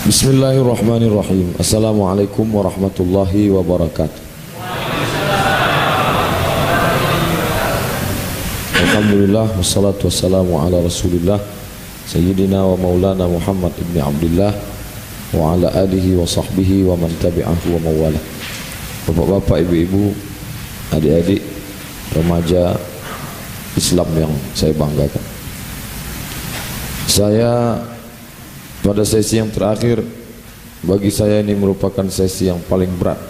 Bismillahirrahmanirrahim. Assalamualaikum warahmatullahi wabarakatuh. Alhamdulillah Wassalatu wassalamu ala rasulillah Sayyidina wa maulana Muhammad ibn Abdullah Wa ala alihi wa sahbihi wa man tabi'ahu wa mawala Bapak-bapak, ibu-ibu Adik-adik Remaja Islam yang saya banggakan. Saya pada sesi yang terakhir bagi saya ini merupakan sesi yang paling berat.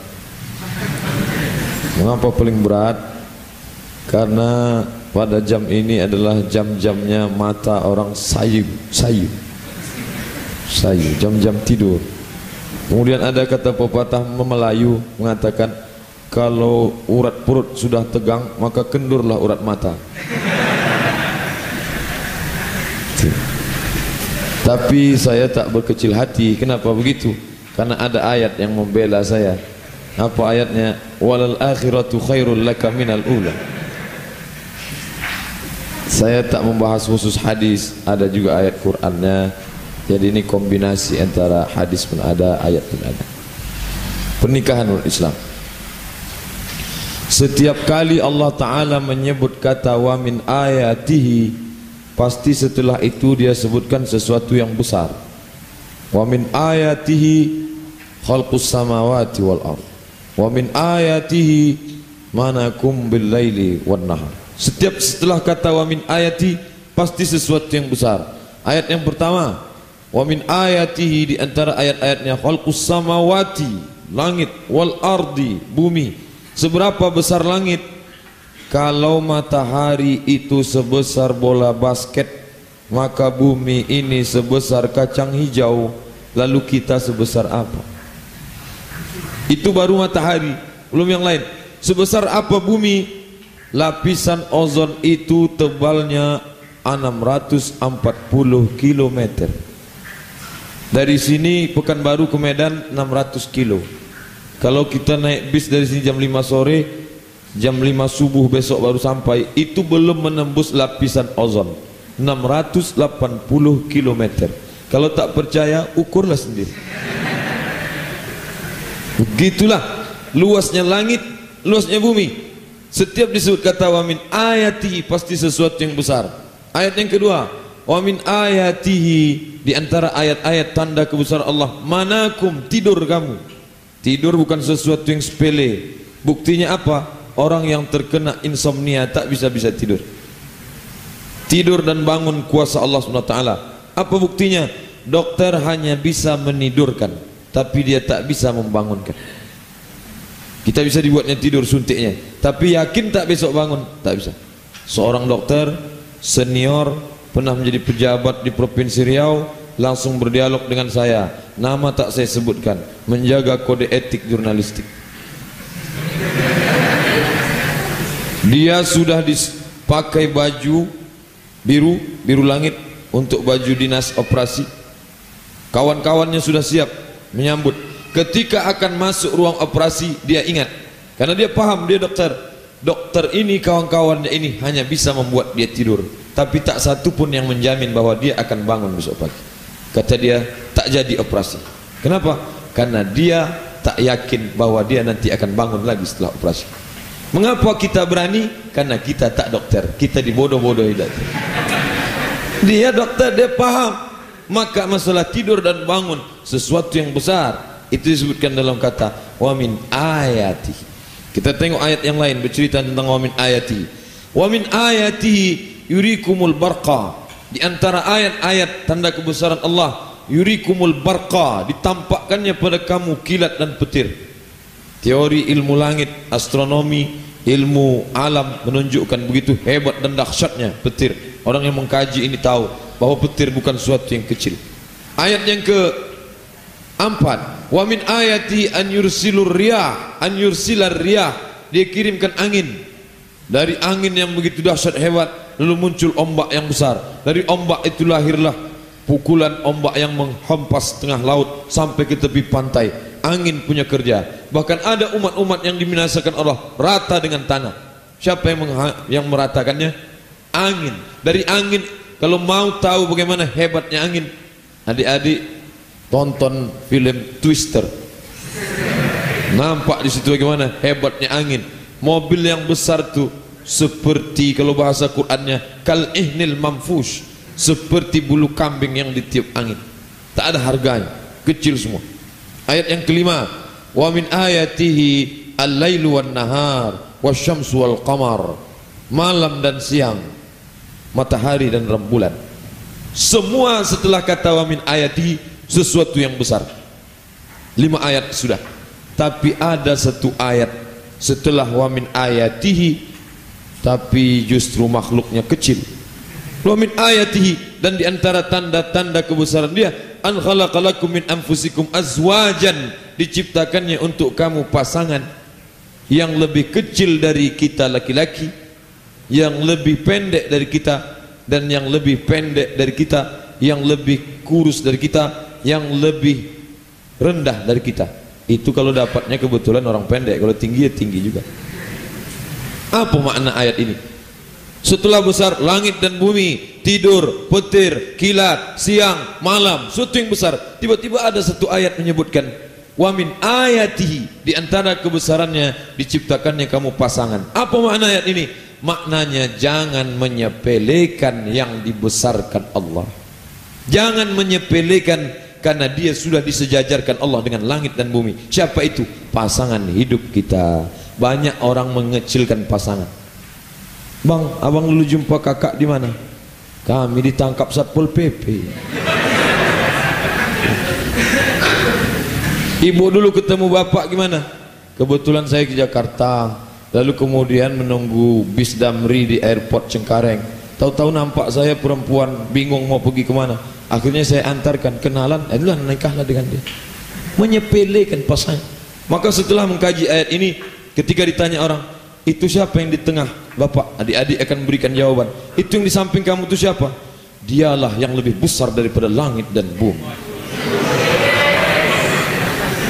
Mengapa paling berat? Karena pada jam ini adalah jam-jamnya mata orang sayu, sayu. Sayu, jam-jam tidur. Kemudian ada kata pepatah Melayu mengatakan kalau urat perut sudah tegang maka kendurlah urat mata. Tapi saya tak berkecil hati. Kenapa begitu? Karena ada ayat yang membela saya. Apa ayatnya? Walal akhiratu khairul laka minal ula. Saya tak membahas khusus hadis, ada juga ayat Qur'annya. Jadi ini kombinasi antara hadis pun ada, ayat pun ada. Pernikahan umat Islam. Setiap kali Allah Ta'ala menyebut kata wa min ayatihi pasti setelah itu dia sebutkan sesuatu yang besar. Wa min ayatihi khalqus samawati wal ard. Wa min ayatihi manakum bil laili wan nahar. Setiap setelah kata wa min ayati pasti sesuatu yang besar. Ayat yang pertama wa min ayatihi di antara ayat-ayatnya khalqus samawati langit wal ardi bumi. Seberapa besar langit kalau matahari itu sebesar bola basket Maka bumi ini sebesar kacang hijau Lalu kita sebesar apa? Itu baru matahari Belum yang lain Sebesar apa bumi? Lapisan ozon itu tebalnya 640 km Dari sini Pekanbaru ke Medan 600 kilo Kalau kita naik bis dari sini jam 5 sore jam 5 subuh besok baru sampai itu belum menembus lapisan ozon. 680 km kalau tak percaya ukurlah sendiri. Begitulah luasnya langit luasnya bumi. Setiap disebut kata wamin ayati pasti sesuatu yang besar. Ayat yang kedua wamin ayatihi di antara ayat-ayat tanda kebesaran Allah manakum tidur kamu. Tidur bukan sesuatu yang sepele. Buktinya apa orang yang terkena insomnia tak bisa-bisa tidur. Tidur dan bangun kuasa Allah SWT apa buktinya? Dokter hanya bisa menidurkan tapi dia tak bisa membangunkan. Kita bisa dibuatnya tidur suntiknya tapi yakin tak besok bangun? Tak bisa. Seorang dokter senior pernah menjadi pejabat di provinsi Riau langsung berdialog dengan saya. Nama tak saya sebutkan. Menjaga kode etik jurnalistik dia sudah dipakai baju biru biru langit untuk baju dinas operasi. Kawan-kawannya sudah siap menyambut. Ketika akan masuk ruang operasi dia ingat. Karena dia paham dia dokter dokter ini kawan-kawannya ini hanya bisa membuat dia tidur. Tapi tak satu pun yang menjamin bahwa dia akan bangun besok pagi. Kata dia tak jadi operasi. Kenapa? karena dia tak yakin bahwa dia nanti akan bangun lagi setelah operasi Mengapa kita berani? Karena kita tak dokter. Kita dibodoh-bodohi dokter. Dia dokter, dia paham. Maka masalah tidur dan bangun sesuatu yang besar itu disebutkan dalam kata wa min ayati. Kita tengok ayat yang lain bercerita tentang wa min ayati. Wa min ayati yurikumul barqa. Di antara ayat-ayat tanda kebesaran Allah yurikumul barqa ditampakkannya pada kamu kilat dan petir teori ilmu langit, astronomi, ilmu alam menunjukkan begitu hebat dan dahsyatnya petir. Orang yang mengkaji ini tahu bahawa petir bukan sesuatu yang kecil. Ayat yang ke empat, wa min ayati an yursilur riyah, an yursilar riyah, dia kirimkan angin. Dari angin yang begitu dahsyat hebat, lalu muncul ombak yang besar. Dari ombak itu lahirlah pukulan ombak yang menghempas tengah laut sampai ke tepi pantai angin punya kerja. Bahkan ada umat-umat yang diminasakan Allah rata dengan tanah. Siapa yang yang meratakannya? Angin. Dari angin kalau mau tahu bagaimana hebatnya angin adik-adik tonton film Twister. Nampak di situ bagaimana hebatnya angin. Mobil yang besar tu seperti kalau bahasa Qurannya kal ihnil mamfush seperti bulu kambing yang ditiup angin. Tak ada harganya. Kecil semua ayat yang kelima. Wa min ayatihi al-lailu wan nahar wasyamsu wal qamar malam dan siang matahari dan rembulan. Semua setelah kata wa min ayatihi sesuatu yang besar. Lima ayat sudah. Tapi ada satu ayat setelah wa min ayatihi tapi justru makhluknya kecil. Wa min ayatihi dan di antara tanda-tanda kebesaran dia an khalaqalakum min anfusikum azwajan. Diciptakannya untuk kamu pasangan yang lebih kecil dari kita laki-laki yang lebih pendek dari kita dan yang lebih pendek dari kita yang lebih kurus dari kita yang lebih rendah dari kita. Itu kalau dapatnya kebetulan orang pendek kalau tinggi ya tinggi juga. Apa makna ayat ini? Setelah besar langit dan bumi, tidur, petir, kilat, siang, malam, sesuatu yang besar. Tiba-tiba ada satu ayat menyebutkan wa min ayatihi di antara kebesarannya diciptakannya kamu pasangan. Apa makna ayat ini? Maknanya jangan menyepelekan yang dibesarkan Allah. Jangan menyepelekan karena dia sudah disejajarkan Allah dengan langit dan bumi. Siapa itu? Pasangan hidup kita banyak orang mengecilkan pasangan bang abang dulu jumpa kakak di mana? Kami ditangkap satpol pp ibu dulu ketemu bapak gimana? Kebetulan saya ke Jakarta. Lalu kemudian menunggu bis damri di airport Cengkareng. Tahu-tahu nampak saya perempuan bingung mau pergi kemana akhirnya saya antarkan kenalan. Itulah nikahlah dengan dia. Menyepelekan pasangan maka setelah mengkaji ayat ini Ketika ditanya orang, itu siapa yang di tengah? Bapak, adik-adik akan memberikan jawaban. Itu yang di samping kamu itu siapa? Dialah yang lebih besar daripada langit dan bumi.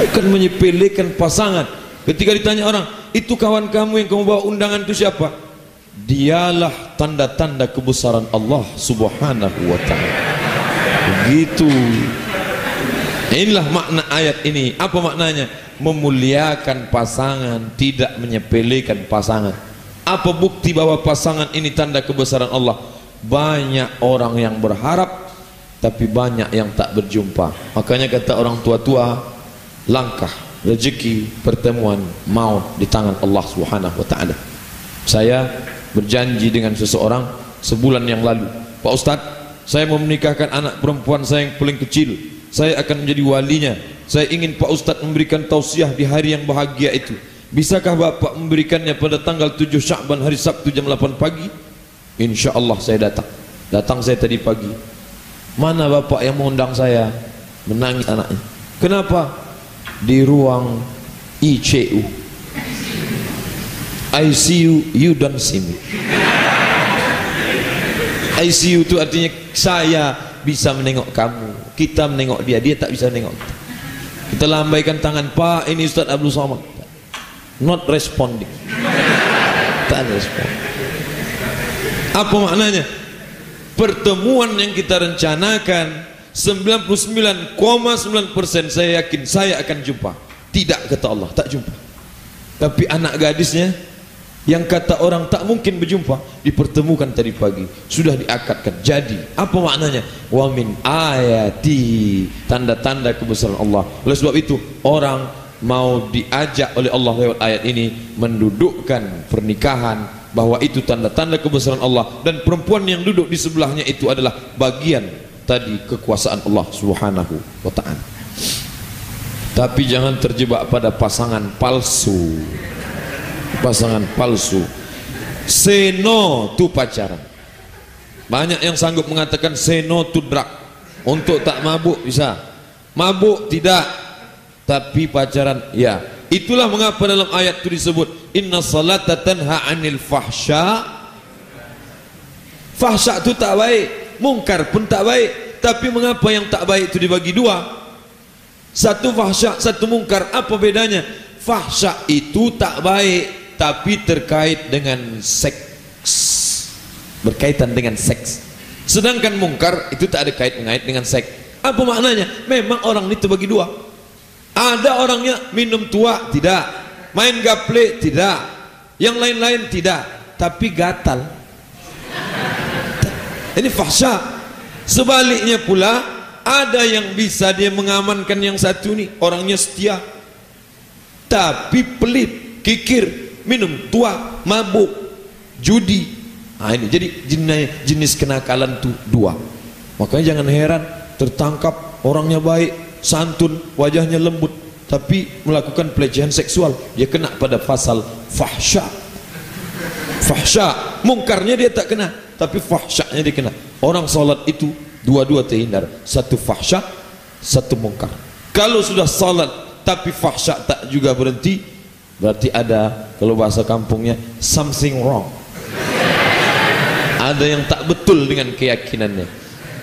Bukan menyepelekan pasangan. Ketika ditanya orang, itu kawan kamu yang kamu bawa undangan itu siapa? Dialah tanda-tanda kebesaran Allah Subhanahu wa taala. Begitu. Inilah makna ayat ini. Apa maknanya? Memuliakan pasangan tidak menyepelekan pasangan. Apa bukti bahwa pasangan ini tanda kebesaran Allah? Banyak orang yang berharap tapi banyak yang tak berjumpa. Makanya kata orang tua-tua langkah rezeki pertemuan maut di tangan Allah Subhanahu wa taala. Saya berjanji dengan seseorang sebulan yang lalu Pak Ustaz saya mau menikahkan anak perempuan saya yang paling kecil. Saya akan menjadi walinya saya ingin Pak Ustaz memberikan tausiah di hari yang bahagia itu. Bisakah Bapak memberikannya pada tanggal 7 Syakban hari Sabtu jam 8 pagi? Insya Allah saya datang. Datang saya tadi pagi. Mana Bapak yang mengundang saya? Menangis anaknya. Kenapa? Di ruang ICU ICU you don't see me. ICU itu artinya saya bisa menengok kamu. Kita menengok dia dia tak bisa menengok kita kita lambaikan tangan Pak ini Ustaz Abdul Somad. Not responding. Tak respon apa maknanya? Pertemuan yang kita rencanakan 99,9% saya yakin saya akan jumpa. Tidak kata Allah tak jumpa. Tapi anak gadisnya yang kata orang tak mungkin berjumpa dipertemukan tadi pagi. Sudah diakatkan jadi apa maknanya? Wa min ayati. Tanda-tanda kebesaran Allah. Oleh sebab itu orang mau diajak oleh Allah lewat ayat ini mendudukkan pernikahan bahwa itu tanda-tanda kebesaran Allah. Dan perempuan yang duduk di sebelahnya itu adalah bagian tadi kekuasaan Allah Subhanahu wa taala. Tapi jangan terjebak pada pasangan palsu pasangan palsu. Seno tu pacaran. Banyak yang sanggup mengatakan seno tu drug. Untuk tak mabuk bisa. Mabuk tidak. Tapi pacaran ya. Itulah mengapa dalam ayat itu disebut inna salata tanha anil fahsya. Fahsya itu tak baik mungkar pun tak baik. Tapi mengapa yang tak baik itu dibagi dua? Satu fahsya satu mungkar. Apa bedanya? Fahsya itu tak baik tapi terkait dengan seks. Berkaitan dengan seks. Sedangkan mungkar itu tak ada kait mengait dengan seks. Apa maknanya? Memang orang ini terbagi dua. Ada orangnya minum tua tidak, main gaple tidak, yang lain-lain tidak, tapi gatal. Ini fahsya. Sebaliknya pula ada yang bisa dia mengamankan yang satu ni orangnya setia. Tapi pelit kikir minum tua mabuk judi. Ha, ini. Jadi jenis, jenis kenakalan tu dua. Makanya jangan heran tertangkap orangnya baik santun wajahnya lembut tapi melakukan pelecehan seksual. Dia kena pada pasal fahsya. Fahsya. Mungkarnya dia tak kena tapi fahsyaknya dia kena. Orang salat itu dua-dua terhindar. Satu fahsyak satu mungkar. Kalau sudah salat tapi fahsyak tak juga berhenti berarti ada kalau bahasa kampungnya something wrong. Ada yang tak betul dengan keyakinannya.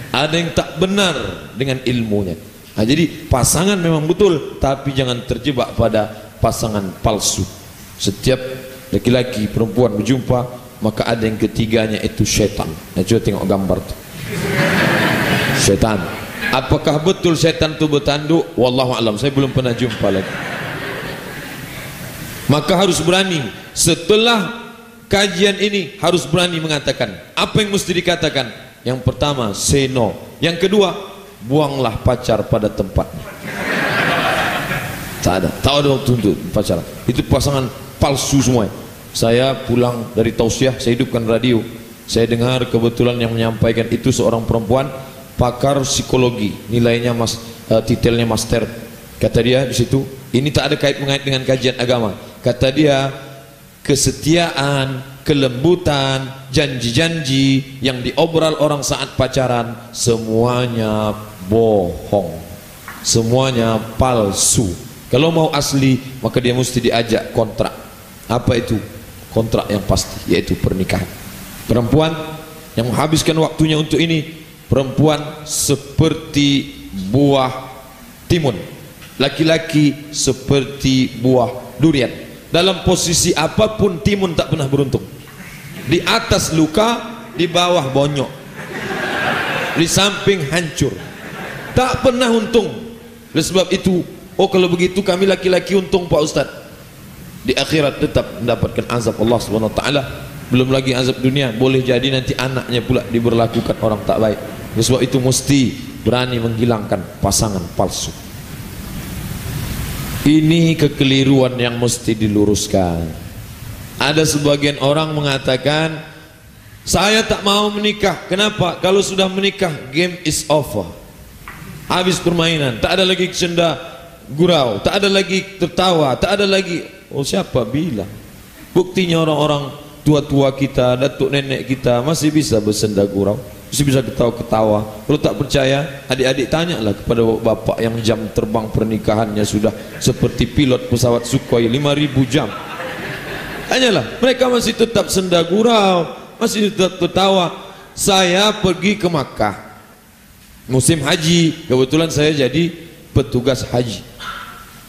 Ada yang tak benar dengan ilmunya. Nah, jadi pasangan memang betul tapi jangan terjebak pada pasangan palsu. Setiap laki-laki perempuan berjumpa maka ada yang ketiganya itu syaitan. Nah, coba tengok gambar tu. Syaitan. Apakah betul syaitan itu bertanduk? Wallahu alam saya belum pernah jumpa lagi maka harus berani. Setelah kajian ini harus berani mengatakan apa yang mesti dikatakan. Yang pertama say no. Yang kedua buanglah pacar pada tempatnya. Tak ada. Tak ada waktu untuk pacaran. Itu pasangan palsu semua. Saya pulang dari tausiah saya hidupkan radio. Saya dengar kebetulan yang menyampaikan itu seorang perempuan pakar psikologi. Nilainya mas uh, titelnya master. Kata dia di situ ini tak ada kait mengait dengan kajian agama kata dia kesetiaan kelembutan janji-janji yang diobral orang saat pacaran semuanya bohong. Semuanya palsu. Kalau mau asli maka dia mesti diajak kontrak. Apa itu? Kontrak yang pasti yaitu pernikahan. Perempuan yang menghabiskan waktunya untuk ini perempuan seperti buah timun. Laki-laki seperti buah durian dalam posisi apapun timun tak pernah beruntung. Di atas luka di bawah bonyok. Di samping hancur. Tak pernah untung. Oleh sebab itu oh kalau begitu kami laki-laki untung Pak Ustaz. Di akhirat tetap mendapatkan azab Allah Subhanahu taala. Belum lagi azab dunia. Boleh jadi nanti anaknya pula diberlakukan orang tak baik. Sebab itu mesti berani menghilangkan pasangan palsu ini kekeliruan yang mesti diluruskan. Ada sebagian orang mengatakan saya tak mau menikah. Kenapa? Kalau sudah menikah game is over. Habis permainan. Tak ada lagi cenda gurau. Tak ada lagi tertawa. Tak ada lagi oh siapa bilang? Buktinya orang-orang tua-tua kita, datuk nenek kita masih bisa bersenda gurau, masih bisa ketawa-ketawa. Kalau tak percaya, adik-adik tanyalah kepada bapak yang jam terbang pernikahannya sudah seperti pilot pesawat Sukhoi 5000 jam. Tanyalah, mereka masih tetap senda gurau, masih tetap tertawa. Saya pergi ke Makkah. Musim haji, kebetulan saya jadi petugas haji.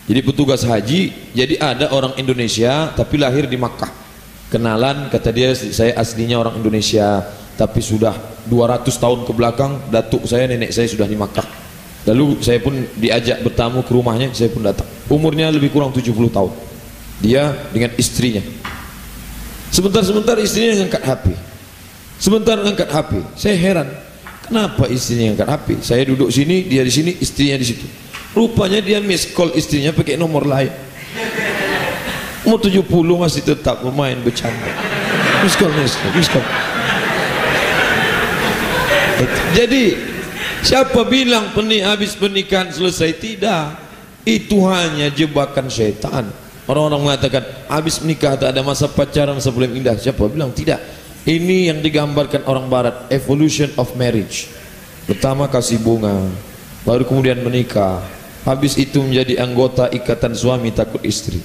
Jadi petugas haji, jadi ada orang Indonesia tapi lahir di Makkah kenalan kata dia saya aslinya orang Indonesia tapi sudah 200 tahun ke belakang datuk saya nenek saya sudah di Makkah. Lalu saya pun diajak bertamu ke rumahnya saya pun datang. Umurnya lebih kurang 70 tahun. Dia dengan istrinya. Sebentar-sebentar istrinya ngangkat HP sebentar ngangkat HP saya heran kenapa istrinya ngangkat HP saya duduk sini dia di sini istrinya di situ. Rupanya dia miss call istrinya pakai nomor lain. Umur 70 masih tetap bermain bercanda. Miskol miskol miskol jadi siapa bilang penik habis pernikahan selesai? Tidak. Itu hanya jebakan syaitan. Orang-orang mengatakan habis menikah tak ada masa pacaran sebelum indah siapa bilang? Tidak. Ini yang digambarkan orang barat evolution of marriage. Pertama kasih bunga baru kemudian menikah. Habis itu menjadi anggota ikatan suami takut istri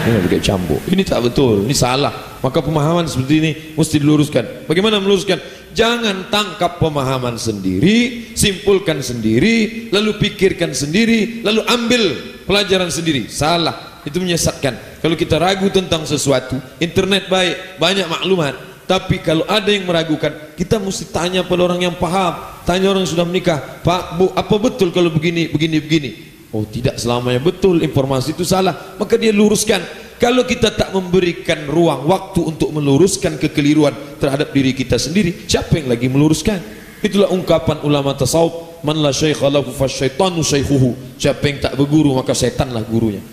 ini pakai campur ini tak betul ini salah. Maka pemahaman seperti ini mesti diluruskan. Bagaimana meluruskan jangan tangkap pemahaman sendiri simpulkan sendiri lalu pikirkan sendiri lalu ambil pelajaran sendiri. Salah. Itu menyesatkan. Kalau kita ragu tentang sesuatu internet baik banyak maklumat. Tapi kalau ada yang meragukan kita mesti tanya pada orang yang paham tanya orang yang sudah menikah Pak Bu apa betul kalau begini begini begini oh tidak selamanya. Betul informasi itu salah. Maka dia luruskan. Kalau kita tak memberikan ruang waktu untuk meluruskan kekeliruan terhadap diri kita sendiri siapa yang lagi meluruskan? Itulah ungkapan ulama tasawuf. Man la syaikha lahu fasyaitanu syaikhuhu. Siapa yang tak berguru maka setanlah gurunya.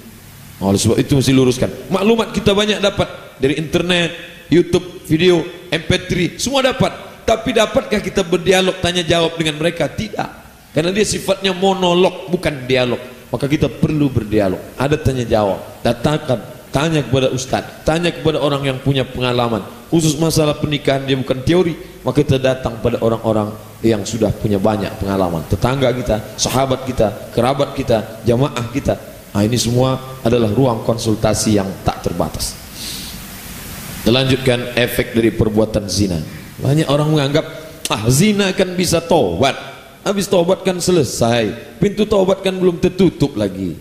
Oleh sebab itu mesti luruskan. Maklumat kita banyak dapat. Dari internet YouTube video MP3 semua dapat. Tapi dapatkah kita berdialog tanya jawab dengan mereka? Tidak karena dia sifatnya monolog bukan dialog. Maka kita perlu berdialog. Ada tanya jawab datangkan tanya kepada ustaz. Tanya kepada orang yang punya pengalaman. Khusus masalah pernikahan dia bukan teori. Maka kita datang pada orang-orang yang sudah punya banyak pengalaman. Tetangga kita sahabat kita kerabat kita jamaah kita. Nah ini semua adalah ruang konsultasi yang tak terbatas. Melanjutkan efek dari perbuatan zina. Banyak orang menganggap ah zina kan bisa tobat. Habis tobat kan selesai. Pintu tobat kan belum tertutup lagi.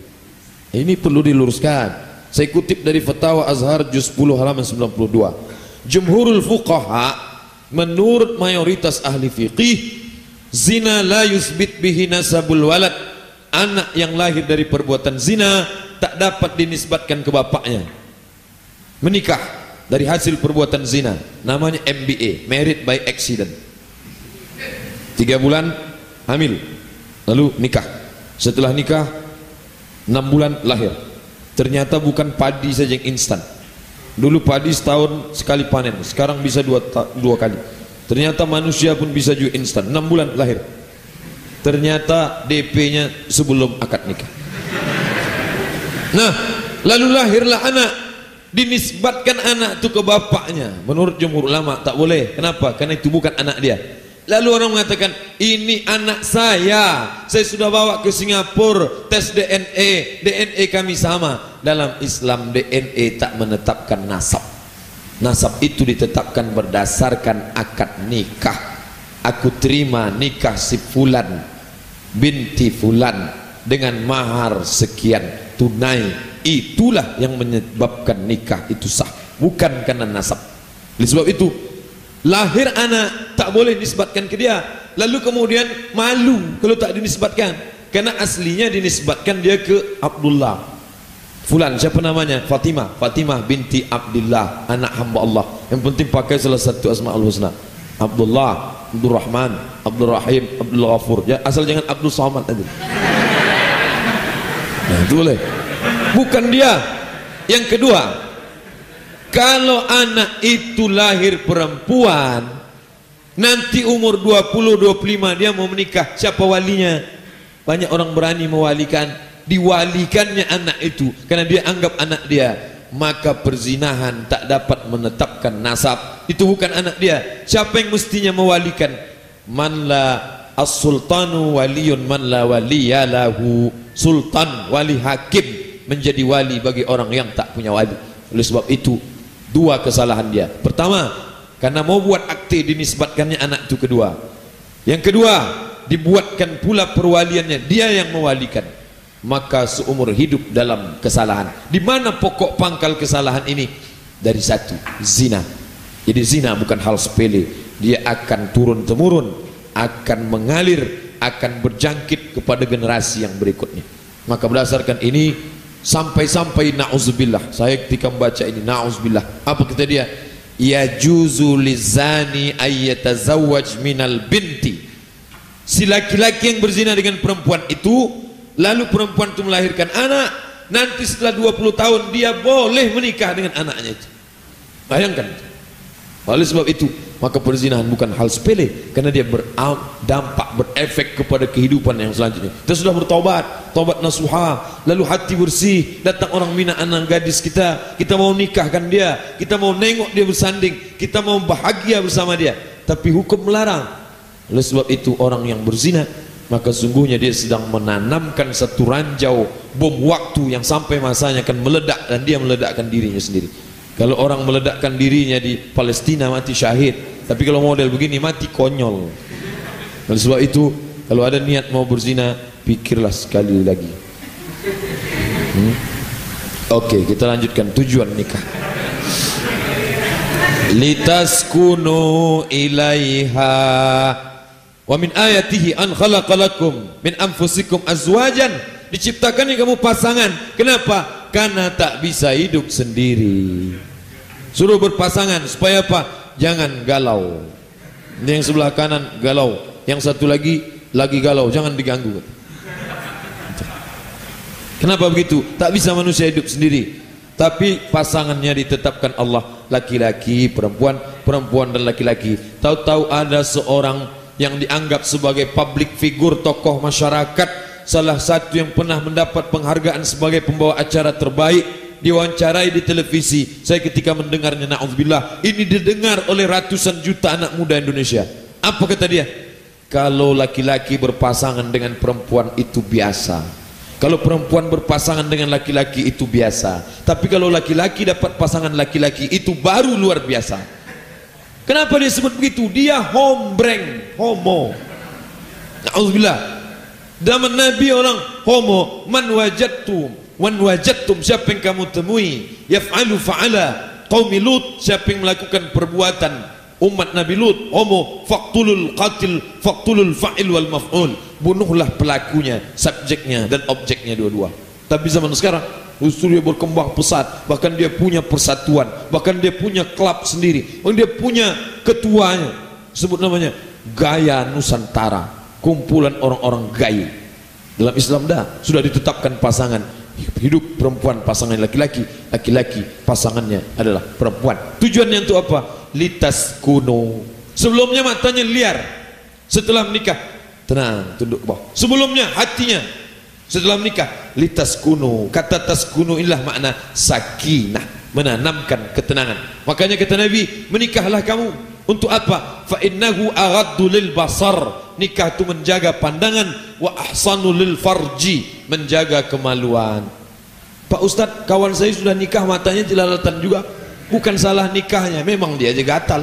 Ini perlu diluruskan. Saya kutip dari Fatwa Azhar juz 10 halaman 92. Jumhurul fuqaha menurut mayoritas ahli fiqih zina la yusbit bihi nasabul walad. Anak yang lahir dari perbuatan zina tak dapat dinisbatkan ke bapaknya. Menikah dari hasil perbuatan zina namanya MBA married by accident tiga bulan hamil. Lalu nikah. Setelah nikah enam bulan lahir. Ternyata bukan padi saja yang instan. Dulu padi setahun sekali panen sekarang bisa dua, dua kali. Ternyata manusia pun bisa juga instan. Enam bulan lahir. Ternyata DP nya sebelum akad nikah. Nah lalu lahirlah anak. Dinisbatkan anak itu ke bapaknya. Menurut jumhur ulama tak boleh. Kenapa? Karena itu bukan anak dia lalu orang mengatakan ini anak saya. Saya sudah bawa ke Singapura. Tes DNA DNA kami sama. Dalam Islam DNA tak menetapkan nasab. Nasab itu ditetapkan berdasarkan akad nikah. Aku terima nikah si fulan binti fulan dengan mahar sekian tunai. Itulah yang menyebabkan nikah itu sah bukan karena nasab. Oleh sebab itu lahir anak tak boleh disebabkan ke dia. Lalu kemudian malu kalau tak dinisbatkan. Karena aslinya dinisbatkan dia ke Abdullah. Fulan siapa namanya? Fatimah. Fatimah binti Abdullah anak hamba Allah. Yang penting pakai salah satu asma'ul husna Abdullah Abdul Rahman Abdul Rahim Abdul Ghafur ya, asal jangan Abdul Samad aja. Nah, itu boleh. Bukan dia. Yang kedua kalau anak itu lahir perempuan nanti umur 20-25 dia mau menikah. Siapa walinya? Banyak orang berani mewalikan diwalikannya anak itu karena dia anggap anak dia. Maka perzinahan tak dapat menetapkan nasab. Itu bukan anak dia. Siapa yang mestinya mewalikan? Man la as-sultanu waliyun man la waliyalahu sultan wali hakim menjadi wali bagi orang yang tak punya wali. Oleh sebab itu dua kesalahan dia. Pertama karena mau buat akte dinisbatkannya anak itu kedua. Yang kedua dibuatkan pula perwaliannya dia yang mewalikan. Maka seumur hidup dalam kesalahan. Di mana pokok pangkal kesalahan ini? Dari satu zina. Jadi zina bukan hal sepele. Dia akan turun temurun akan mengalir akan berjangkit kepada generasi yang berikutnya. Maka berdasarkan ini sampai-sampai na'udzubillah. Saya ketika membaca ini na'udzubillah. Apa kata dia? Ya juzu lizani ayyatazawwaj minal binti. Si laki-laki yang berzina dengan perempuan itu lalu perempuan itu melahirkan anak nanti setelah 20 tahun dia boleh menikah dengan anaknya itu. Bayangkan oleh sebab itu maka perzinahan bukan hal sepele karena dia berdampak berefek kepada kehidupan yang selanjutnya. Kita sudah bertobat tobat nasuha. Lalu hati bersih. Datang orang mina anak gadis kita. Kita mau nikahkan dia. Kita mau nengok dia bersanding. Kita mau bahagia bersama dia. Tapi hukum melarang. Oleh sebab itu orang yang berzina maka sungguhnya dia sedang menanamkan satu ranjau bom waktu yang sampai masanya akan meledak dan dia meledakkan dirinya sendiri kalau orang meledakkan dirinya di Palestina mati syahid tapi kalau model begini mati konyol oleh sebab itu kalau ada niat mau berzina pikirlah sekali lagi hmm? oke okay, kita lanjutkan tujuan nikah litas kuno ilaiha Wa min ayatihi an khalaqalakum min anfusikum azwajan. Diciptakan kamu pasangan. Kenapa? Karena tak bisa hidup sendiri. Suruh berpasangan supaya apa? Jangan galau. Yang sebelah kanan galau, yang satu lagi lagi galau, jangan diganggu. Kenapa begitu? Tak bisa manusia hidup sendiri. Tapi pasangannya ditetapkan Allah laki-laki, perempuan, perempuan dan laki-laki. Tahu-tahu ada seorang yang dianggap sebagai public figure tokoh masyarakat, salah satu yang pernah mendapat penghargaan sebagai pembawa acara terbaik, diwawancarai di televisi. Saya ketika mendengarnya naudzubillah, ini didengar oleh ratusan juta anak muda Indonesia. Apa kata dia? Kalau laki-laki berpasangan dengan perempuan itu biasa. Kalau perempuan berpasangan dengan laki-laki itu biasa. Tapi kalau laki-laki dapat pasangan laki-laki itu baru luar biasa. Kenapa dia sebut begitu? Dia hombreng, homo. Alhamdulillah. Zaman Nabi orang homo man wajadtum? Wan wajadtum siapa yang kamu temui? Yaf'alu fa'ala. Qaumi lut siapa yang melakukan perbuatan? Umat Nabi Lut homo faqtulul qatil faqtulul fa'il wal maf'ul. Bunuhlah pelakunya subjeknya dan objeknya dua-dua. Tapi zaman sekarang justru dia berkembang pesat. Bahkan dia punya persatuan bahkan dia punya klub sendiri bahkan dia punya ketuanya. Sebut namanya gaya Nusantara kumpulan orang-orang gaya. Dalam Islam dah sudah ditetapkan pasangan. Hidup perempuan pasangan laki-laki laki-laki pasangannya adalah perempuan. Tujuannya untuk apa? Litas kuno. Sebelumnya matanya liar. Setelah menikah tenang tunduk ke bawah. Sebelumnya hatinya. Setelah menikah litas kuno. Kata tas kuno inilah makna sakinah menanamkan ketenangan. Makanya kata Nabi menikahlah kamu. Untuk apa? Fa innahu aghaddu lil basar nikah itu menjaga pandangan. Wa ahsanu lil farji menjaga kemaluan. Pak Ustaz kawan saya sudah nikah matanya jelalatan juga. Bukan salah nikahnya memang dia aja gatal.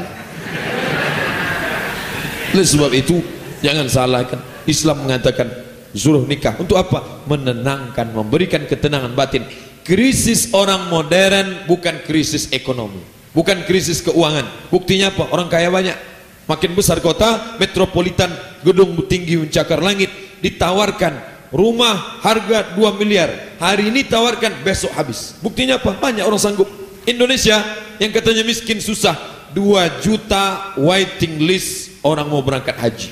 Oleh sebab itu jangan salahkan. Islam mengatakan suruh nikah. Untuk apa? Menenangkan memberikan ketenangan batin. Krisis orang modern bukan krisis ekonomi bukan krisis keuangan. Buktinya apa? Orang kaya banyak makin besar kota metropolitan gedung tinggi mencakar langit ditawarkan rumah harga 2 miliar. Hari ini tawarkan besok habis. Buktinya apa? Banyak orang sanggup. Indonesia yang katanya miskin susah. 2 juta waiting list orang mau berangkat haji.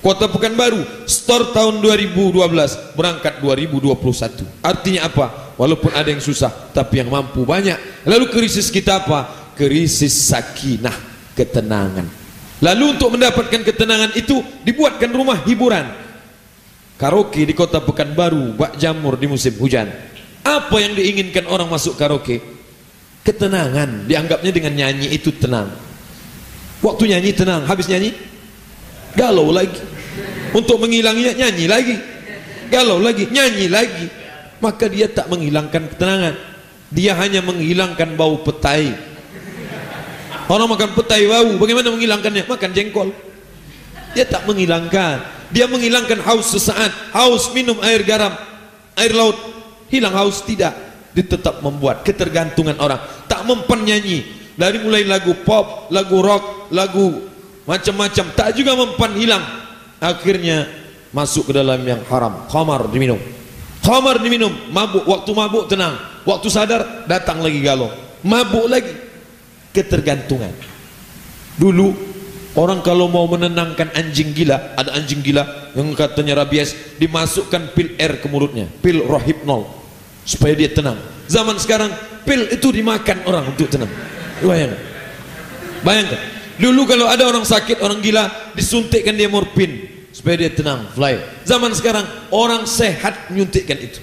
Kota Pekanbaru store tahun 2012 berangkat 2021 artinya apa? Walaupun ada yang susah tapi yang mampu banyak. Lalu krisis kita apa? Krisis sakinah ketenangan lalu untuk mendapatkan ketenangan itu dibuatkan rumah hiburan. Karaoke di kota Pekanbaru bak jamur di musim hujan. Apa yang diinginkan orang masuk karaoke? Ketenangan. Dianggapnya dengan nyanyi itu tenang. Waktu nyanyi tenang habis nyanyi? Galau lagi. Untuk menghilanginya nyanyi lagi. Galau lagi nyanyi lagi. Maka dia tak menghilangkan ketenangan. Dia hanya menghilangkan bau petai orang makan petai bau bagaimana menghilangkannya? Makan jengkol. Dia tak menghilangkan. Dia menghilangkan haus sesaat. Haus minum air garam air laut. Hilang haus tidak. Dia tetap membuat ketergantungan orang. Tak mempan nyanyi. Dari mulai lagu pop lagu rock lagu macam-macam tak juga mempan hilang. Akhirnya masuk ke dalam yang haram. Khamar diminum. Khamar diminum. Mabuk. Waktu mabuk tenang. Waktu sadar datang lagi galau. Mabuk lagi ketergantungan dulu orang kalau mau menenangkan anjing gila ada anjing gila yang katanya rabies dimasukkan pil air ke mulutnya pil rohipnol supaya dia tenang zaman sekarang pil itu dimakan orang untuk tenang bayangkan bayangkan Dulu kalau ada orang sakit, orang gila, disuntikkan dia morfin supaya dia tenang, fly. Zaman sekarang orang sehat menyuntikkan itu.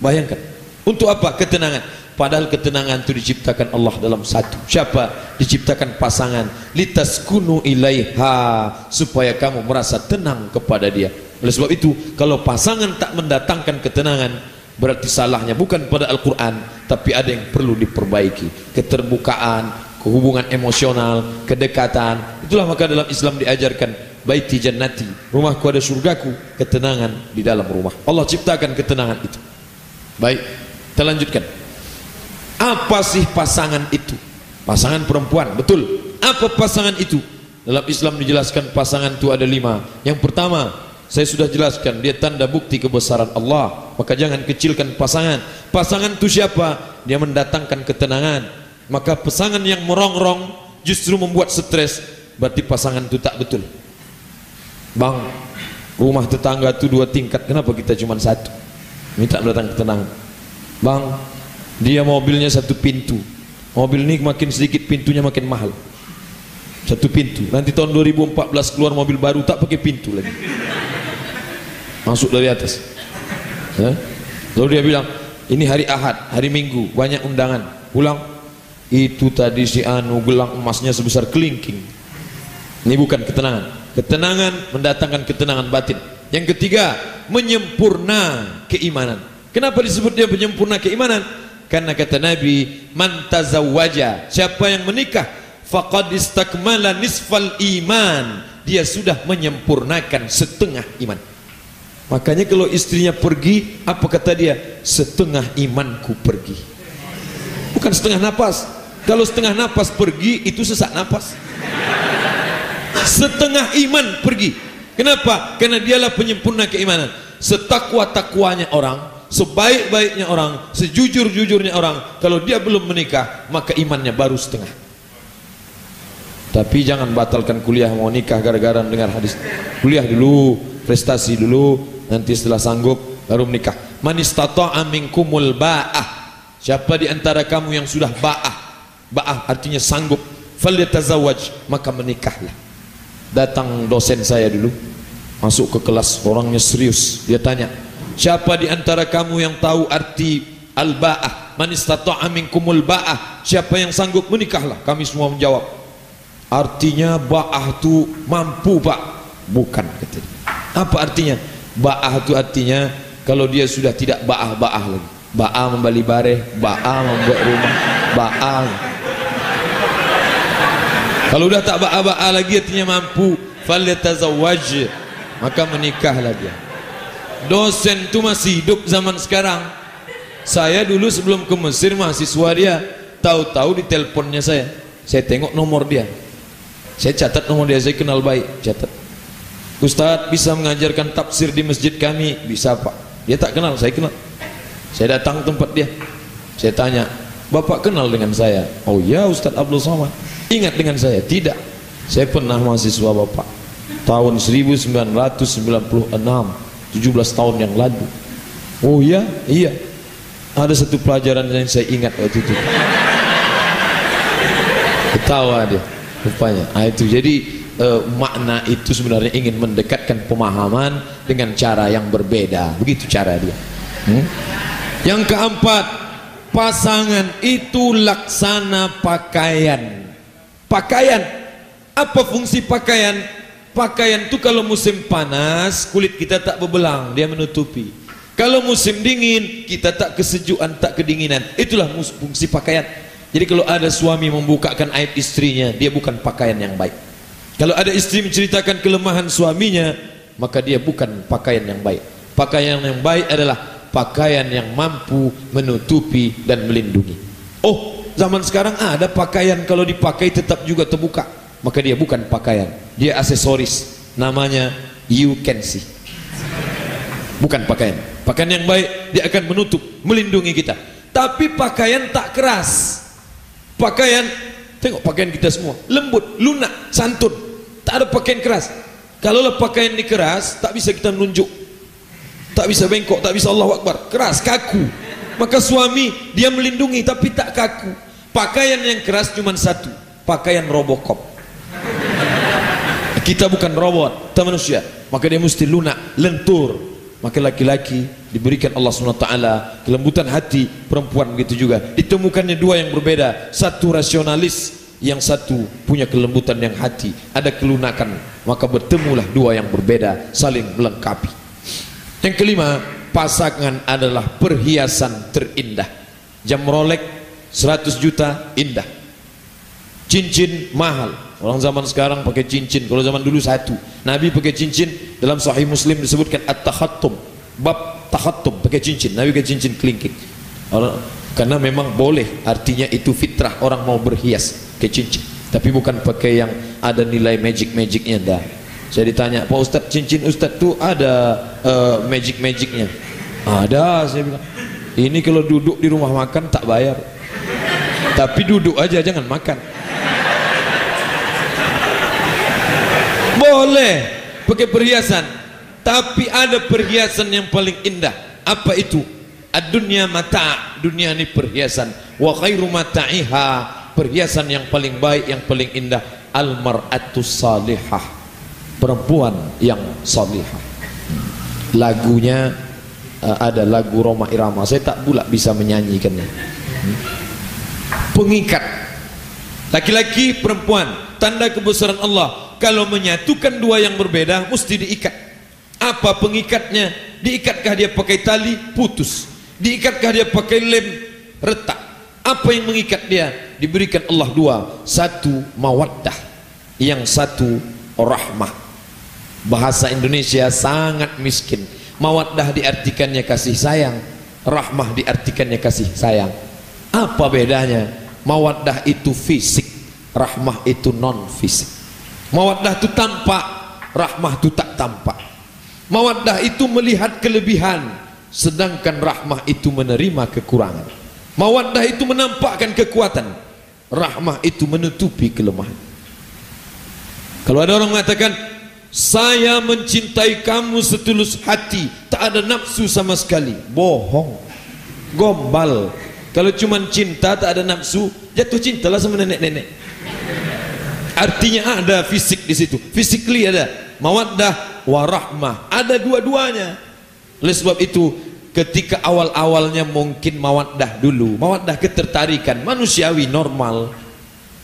Bayangkan. Untuk apa? Ketenangan. Padahal ketenangan itu diciptakan Allah dalam satu. Siapa? Diciptakan pasangan. Litas kunu ilaiha supaya kamu merasa tenang kepada dia. Oleh sebab itu, kalau pasangan tak mendatangkan ketenangan, berarti salahnya bukan pada Al-Quran, tapi ada yang perlu diperbaiki. Keterbukaan, hubungan emosional, kedekatan. Itulah maka dalam Islam diajarkan baiti jannati, rumahku ada surgaku, ketenangan di dalam rumah. Allah ciptakan ketenangan itu. Baik, kita lanjutkan. Apa sih pasangan itu? Pasangan perempuan, betul. Apa pasangan itu? dalam Islam dijelaskan pasangan itu ada lima. Yang pertama saya sudah jelaskan dia tanda bukti kebesaran Allah. Maka jangan kecilkan pasangan. Pasangan itu siapa? Dia mendatangkan ketenangan. Maka pasangan yang merongrong justru membuat stres. Berarti pasangan itu tak betul. Bang rumah tetangga itu dua tingkat. Kenapa kita cuma satu? Minta datang ketenangan. Bang dia mobilnya satu pintu. Mobil ini makin sedikit pintunya makin mahal. Satu pintu. Nanti tahun 2014 keluar mobil baru tak pakai pintu lagi. Masuk dari atas. Ya? lalu dia bilang ini hari ahad hari minggu banyak undangan. Pulang. Itu tadi si anu gelang emasnya sebesar kelingking. Ini bukan ketenangan. Ketenangan mendatangkan ketenangan batin. Yang ketiga menyempurna keimanan. Kenapa disebut dia menyempurna keimanan karena kata Nabi man tazawwaja siapa yang menikah faqad istakmala nisfal iman dia sudah menyempurnakan setengah iman Makanya kalau istrinya pergi, apa kata dia? Setengah imanku pergi. Bukan setengah napas. Kalau setengah napas pergi, itu sesak napas. Setengah iman pergi. Kenapa? Karena dialah penyempurna keimanan. Setakwa-takwanya orang, sebaik-baiknya orang, sejujur-jujurnya orang, kalau dia belum menikah, maka imannya baru setengah. Tapi jangan batalkan kuliah mau nikah gara-gara dengar hadis. Kuliah dulu, prestasi dulu, nanti setelah sanggup baru menikah. Man istata'a minkumul ba'ah. Siapa di antara kamu yang sudah ba'ah? Ba'ah artinya sanggup. Falyatazawwaj maka menikahlah. Datang dosen saya dulu masuk ke kelas orangnya serius. Dia tanya siapa di antara kamu yang tahu arti al-ba'ah? Man istata'a minkumul ba'ah. Siapa yang sanggup menikahlah? Kami semua menjawab. Artinya ba'ah tu mampu pak. Bukan katanya apa artinya? Ba'ah itu artinya kalau dia sudah tidak ba'ah-ba'ah lagi. Ba'ah membali bareh, ba'ah membuat rumah, ba'ah. Kalau sudah tak ba'ah-ba'ah lagi artinya mampu, falyatazawwaj, maka menikahlah dia. Dosen itu masih hidup zaman sekarang. Saya dulu sebelum ke Mesir mahasiswa dia, tahu-tahu di teleponnya saya. Saya tengok nomor dia. Saya catat nomor dia, saya kenal baik, catat. Ustaz bisa mengajarkan tafsir di masjid kami? Bisa pak. Dia tak kenal saya kenal. Saya datang tempat dia. Saya tanya bapak kenal dengan saya? Oh ya Ustaz Abdul Somad. Ingat dengan saya? Tidak. Saya pernah mahasiswa bapak. Tahun 1996 17 tahun yang lalu. Oh ya iya. Ada satu pelajaran yang saya ingat waktu itu. Ketawa dia rupanya. Ah, itu. Jadi uh, makna itu sebenarnya ingin mendekatkan pemahaman dengan cara yang berbeda. Begitu cara dia. Hmm? yang keempat pasangan itu laksana pakaian. Pakaian. Apa fungsi pakaian pakaian itu kalau musim panas kulit kita tak berbelang dia menutupi kalau musim dingin kita tak kesejukan tak kedinginan itulah fungsi pakaian jadi kalau ada suami membukakan aib istrinya dia bukan pakaian yang baik kalau ada istri menceritakan kelemahan suaminya, maka dia bukan pakaian yang baik. Pakaian yang baik adalah pakaian yang mampu menutupi dan melindungi. Oh, zaman sekarang ada pakaian kalau dipakai tetap juga terbuka. Maka dia bukan pakaian, dia aksesoris. Namanya you can see. Bukan pakaian. Pakaian yang baik dia akan menutup, melindungi kita. Tapi pakaian tak keras. Pakaian Tengok pakaian kita semua Lembut, lunak, santun Tak ada pakaian keras Kalau pakaian ini keras Tak bisa kita menunjuk Tak bisa bengkok, tak bisa Allah Akbar Keras, kaku Maka suami dia melindungi tapi tak kaku Pakaian yang keras cuma satu Pakaian robocop Kita bukan robot Kita manusia. Maka dia mesti lunak, lentur. Maka laki-laki diberikan Allah SWT kelembutan hati perempuan begitu juga. Ditemukannya dua yang berbeda satu rasionalis yang satu punya kelembutan yang hati. Ada kelunakan. Maka bertemulah dua yang berbeda saling melengkapi. Yang kelima pasangan adalah perhiasan terindah. Jam Rolex 100 juta indah cincin mahal. Orang zaman sekarang pakai cincin. Kalau zaman dulu satu. Nabi pakai cincin. Dalam sahih muslim disebutkan at-takhattum. Bab takhattum. Pakai cincin. Nabi pakai cincin kelingking. Karena memang boleh. Artinya itu fitrah. Orang mau berhias pakai cincin. Tapi bukan pakai yang ada nilai magic-magicnya dah. Saya ditanya Pak Ustaz cincin Ustaz tu ada uh, magic-magicnya? Ada saya bilang. Ini kalau duduk di rumah makan tak bayar tapi duduk aja jangan makan. Boleh pakai perhiasan tapi ada perhiasan yang paling indah. Apa itu? Ad-dunya mata dunia ini perhiasan. Wa khairu mata'iha perhiasan yang paling baik yang paling indah. Al-mar'atu salihah perempuan yang salihah. Lagunya uh, ada lagu Roma Irama. Saya tak pula bisa menyanyikannya. Hmm. Pengikat. Laki-laki perempuan tanda kebesaran Allah. Kalau menyatukan dua yang berbeda mesti diikat. Apa pengikatnya? Diikatkah dia pakai tali? Putus. Diikatkah dia pakai lem? Retak. Apa yang mengikat dia? Diberikan Allah dua. Satu mawaddah. Yang satu rahmah. Bahasa Indonesia sangat miskin. Mawaddah diartikannya kasih sayang. Rahmah diartikannya kasih sayang. Apa bedanya mawaddah itu fisik rahmah itu non fisik mawaddah itu tampak rahmah itu tak tampak. Mawaddah itu melihat kelebihan sedangkan rahmah itu menerima kekurangan. Mawaddah itu menampakkan kekuatan rahmah itu menutupi kelemahan. Kalau ada orang mengatakan saya mencintai kamu setulus hati tak ada nafsu sama sekali. Bohong. Gombal kalau cuma cinta tak ada nafsu jatuh cintalah sama nenek-nenek. Artinya ada fisik di situ. Physically ada. Mawaddah warahmah. Ada dua-duanya. Oleh sebab itu ketika awal-awalnya mungkin mawaddah dulu mawaddah ketertarikan manusiawi normal.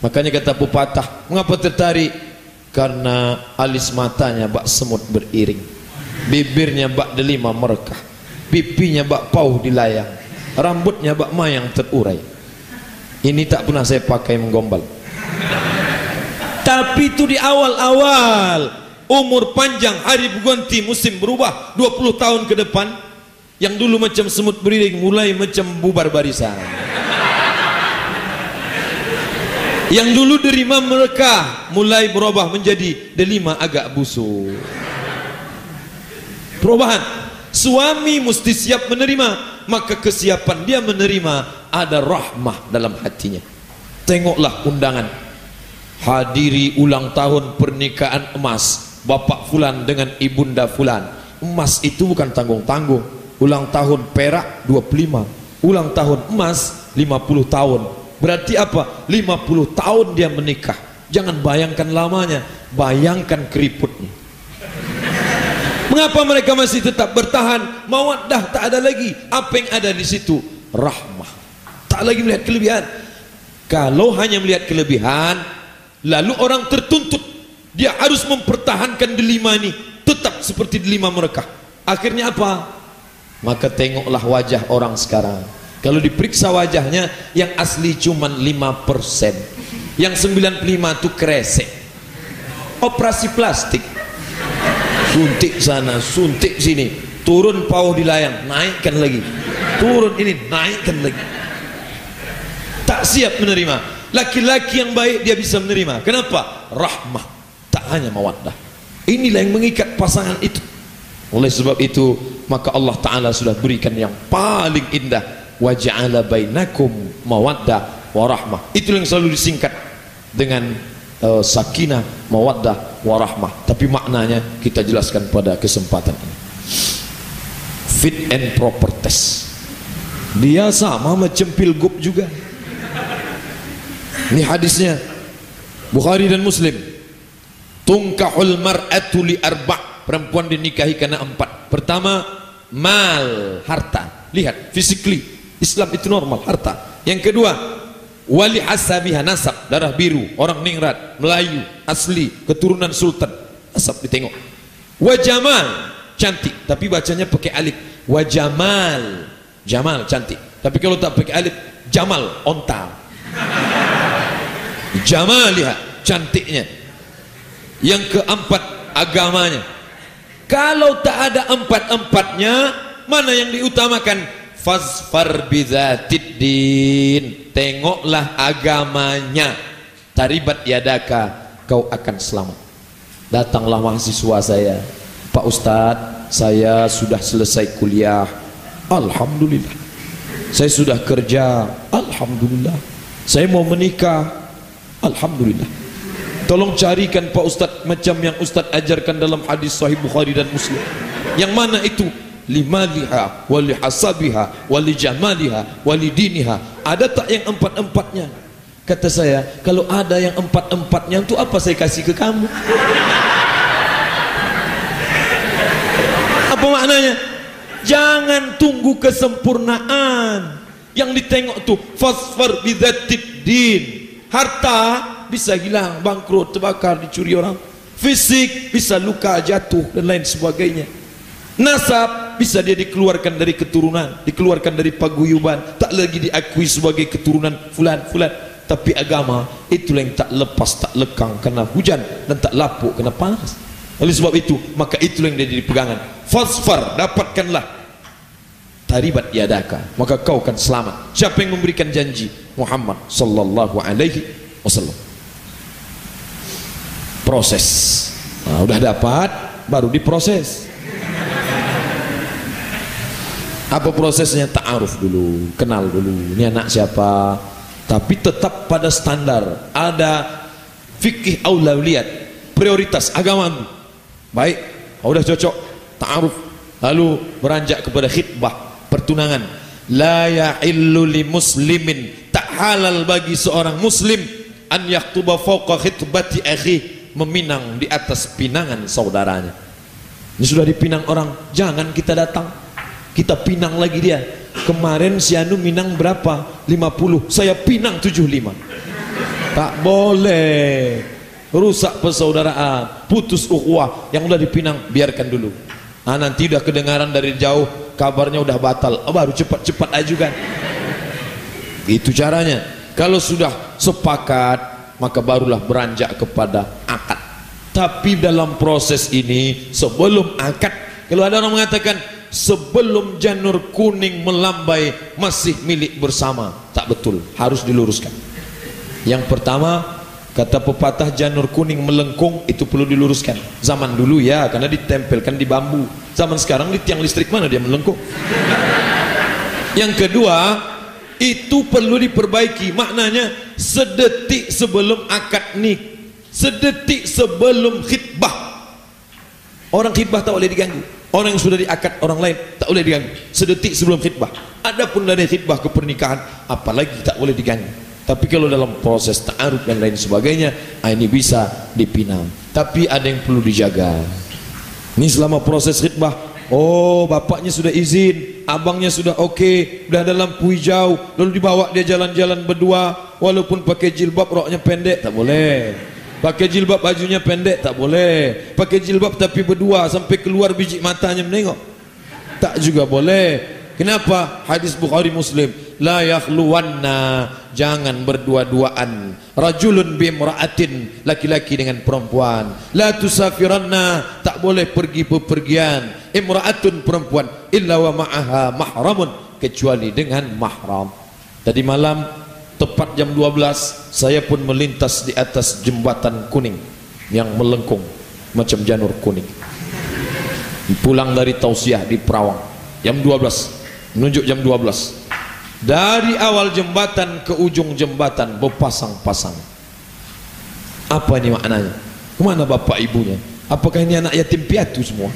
Makanya kata pepatah mengapa tertarik? Karena alis matanya bak semut beriring. Bibirnya bak delima merekah. Pipinya bak pauh dilayang rambutnya bak mayang terurai. Ini tak pernah saya pakai menggombal. Tapi itu di awal-awal. Umur panjang hari berganti musim berubah. 20 tahun ke depan yang dulu macam semut beriring mulai macam bubar barisan. Yang dulu derima mereka mulai berubah menjadi delima agak busuk. Perubahan suami mesti siap menerima maka kesiapan dia menerima ada rahmah dalam hatinya tengoklah undangan hadiri ulang tahun pernikahan emas bapak fulan dengan ibunda fulan emas itu bukan tanggung-tanggung ulang tahun perak 25 ulang tahun emas 50 tahun Berarti apa? 50 tahun dia menikah. Jangan bayangkan lamanya, bayangkan keriputnya. Mengapa mereka masih tetap bertahan? Mawaddah tak ada lagi. Apa yang ada di situ? Rahmah. Tak lagi melihat kelebihan. Kalau hanya melihat kelebihan, lalu orang tertuntut dia harus mempertahankan delima ini tetap seperti delima mereka. Akhirnya apa? Maka tengoklah wajah orang sekarang. Kalau diperiksa wajahnya yang asli cuma 5%. Yang 95 itu kresek. Operasi plastik. Suntik sana, suntik sini. Turun pauh di layang, naikkan lagi. Turun ini, naikkan lagi. Tak siap menerima. Laki-laki yang baik dia bisa menerima. Kenapa? Rahmah. Tak hanya mawaddah. Inilah yang mengikat pasangan itu. Oleh sebab itu, maka Allah Ta'ala sudah berikan yang paling indah wa ja'ala bainakum mawaddah wa rahmah itu yang selalu disingkat dengan uh, sakinah mawaddah wa rahmah. Tapi maknanya kita jelaskan pada kesempatan ini. Fit and proper test. Dia sama macam pilgub juga. Ini hadisnya. Bukhari dan Muslim. Tungkahul mar'atu li arba' perempuan dinikahi karena empat. Pertama mal harta. Lihat physically Islam itu normal, harta. Yang kedua, wali hasabiha nasab, darah biru, orang ningrat, Melayu, asli, keturunan sultan. Nasab ditengok. Wajamal, cantik, tapi bacanya pakai alif. Wajamal, jamal cantik. Tapi kalau tak pakai alif, jamal onta. Jamal lihat cantiknya. Yang keempat agamanya. Kalau tak ada empat-empatnya, mana yang diutamakan? Fasfar bidzatid din. Tengoklah agamanya. Taribat yadaka kau akan selamat. Datanglah mahasiswa saya. Pak Ustadz saya sudah selesai kuliah. Alhamdulillah. Saya sudah kerja. Alhamdulillah. Saya mau menikah. Alhamdulillah. Tolong carikan Pak Ustadz macam yang Ustadz ajarkan dalam hadis sahih Bukhari dan Muslim. Yang mana itu limaliha wali hasabiha wali jamaliha wali diniha ada tak yang empat-empatnya? Kata saya kalau ada yang empat-empatnya untuk apa saya kasih ke kamu? Apa maknanya? Jangan tunggu kesempurnaan. Yang ditengok tu fasfar bidzatid din. Harta bisa hilang bangkrut terbakar dicuri orang. Fisik bisa luka jatuh dan lain sebagainya nasab bisa dia dikeluarkan dari keturunan dikeluarkan dari paguyuban tak lagi diakui sebagai keturunan fulan fulan. Tapi agama itu yang tak lepas tak lekang kena hujan dan tak lapuk kena panas. Oleh sebab itu maka itu yang dia jadi pegangan. Fasfar dapatkanlah. Taribat yadaka maka kau akan selamat. Siapa yang memberikan janji? Muhammad sallallahu alaihi wasallam. Proses. Nah, dapat baru diproses apa prosesnya? Ta'aruf dulu kenal dulu ini anak siapa. Tapi tetap pada standar ada fikih aulawiyat prioritas agama. Baik sudah cocok ta'aruf. Lalu beranjak kepada khidbah pertunangan. La ya'illu li muslimin tak halal bagi seorang muslim an yaktuba fawqa khidbati akhi meminang di atas pinangan saudaranya. Ini sudah dipinang orang jangan kita datang kita pinang lagi dia. Kemarin si Anu minang berapa? 50 saya pinang 75 tak boleh. Rusak persaudaraan. Putus ukhuwah yang udah dipinang biarkan dulu. Nah, nanti udah kedengaran dari jauh kabarnya udah batal. Oh, baru cepat-cepat ajukan itu caranya. Kalau sudah sepakat maka barulah beranjak kepada akad. Tapi dalam proses ini sebelum akad kalau ada orang mengatakan sebelum janur kuning melambai masih milik bersama. Tak betul harus diluruskan. Yang pertama kata pepatah janur kuning melengkung itu perlu diluruskan. Zaman dulu ya karena ditempelkan di bambu. Zaman sekarang di tiang listrik mana dia melengkung? Yang kedua itu perlu diperbaiki. Maknanya sedetik sebelum akad nik sedetik sebelum khidbah. Orang khidbah tak boleh diganggu orang yang sudah diakad orang lain tak boleh diganggu. Sedetik sebelum khidbah. Adapun dari khidbah ke pernikahan apalagi tak boleh diganggu. Tapi kalau dalam proses ta'aruf dan lain sebagainya ah, ini bisa dipinang. Tapi ada yang perlu dijaga. Ini selama proses khidbah oh bapaknya sudah izin abangnya sudah oke okay, sudah dalam lampu hijau lalu dibawa dia jalan-jalan berdua walaupun pakai jilbab roknya pendek tak boleh pakai jilbab bajunya pendek tak boleh. Pakai jilbab tapi berdua sampai keluar biji matanya menengok. Tak juga boleh. Kenapa? Hadis Bukhari Muslim. La yakhluwanna. Jangan berdua-duaan. Rajulun bimra'atin. Laki-laki dengan perempuan. La tusafiranna. Tak boleh pergi bepergian. Imra'atun perempuan. Illa wa ma'aha mahramun. Kecuali dengan mahram. Tadi malam tepat jam 12 saya pun melintas di atas jembatan kuning yang melengkung macam janur kuning. Pulang dari tausiah di Perawang. Jam 12 menunjuk jam 12 dari awal jembatan ke ujung jembatan berpasang-pasang. Apa ini maknanya? Kemana bapak ibunya? Apakah ini anak yatim piatu semua?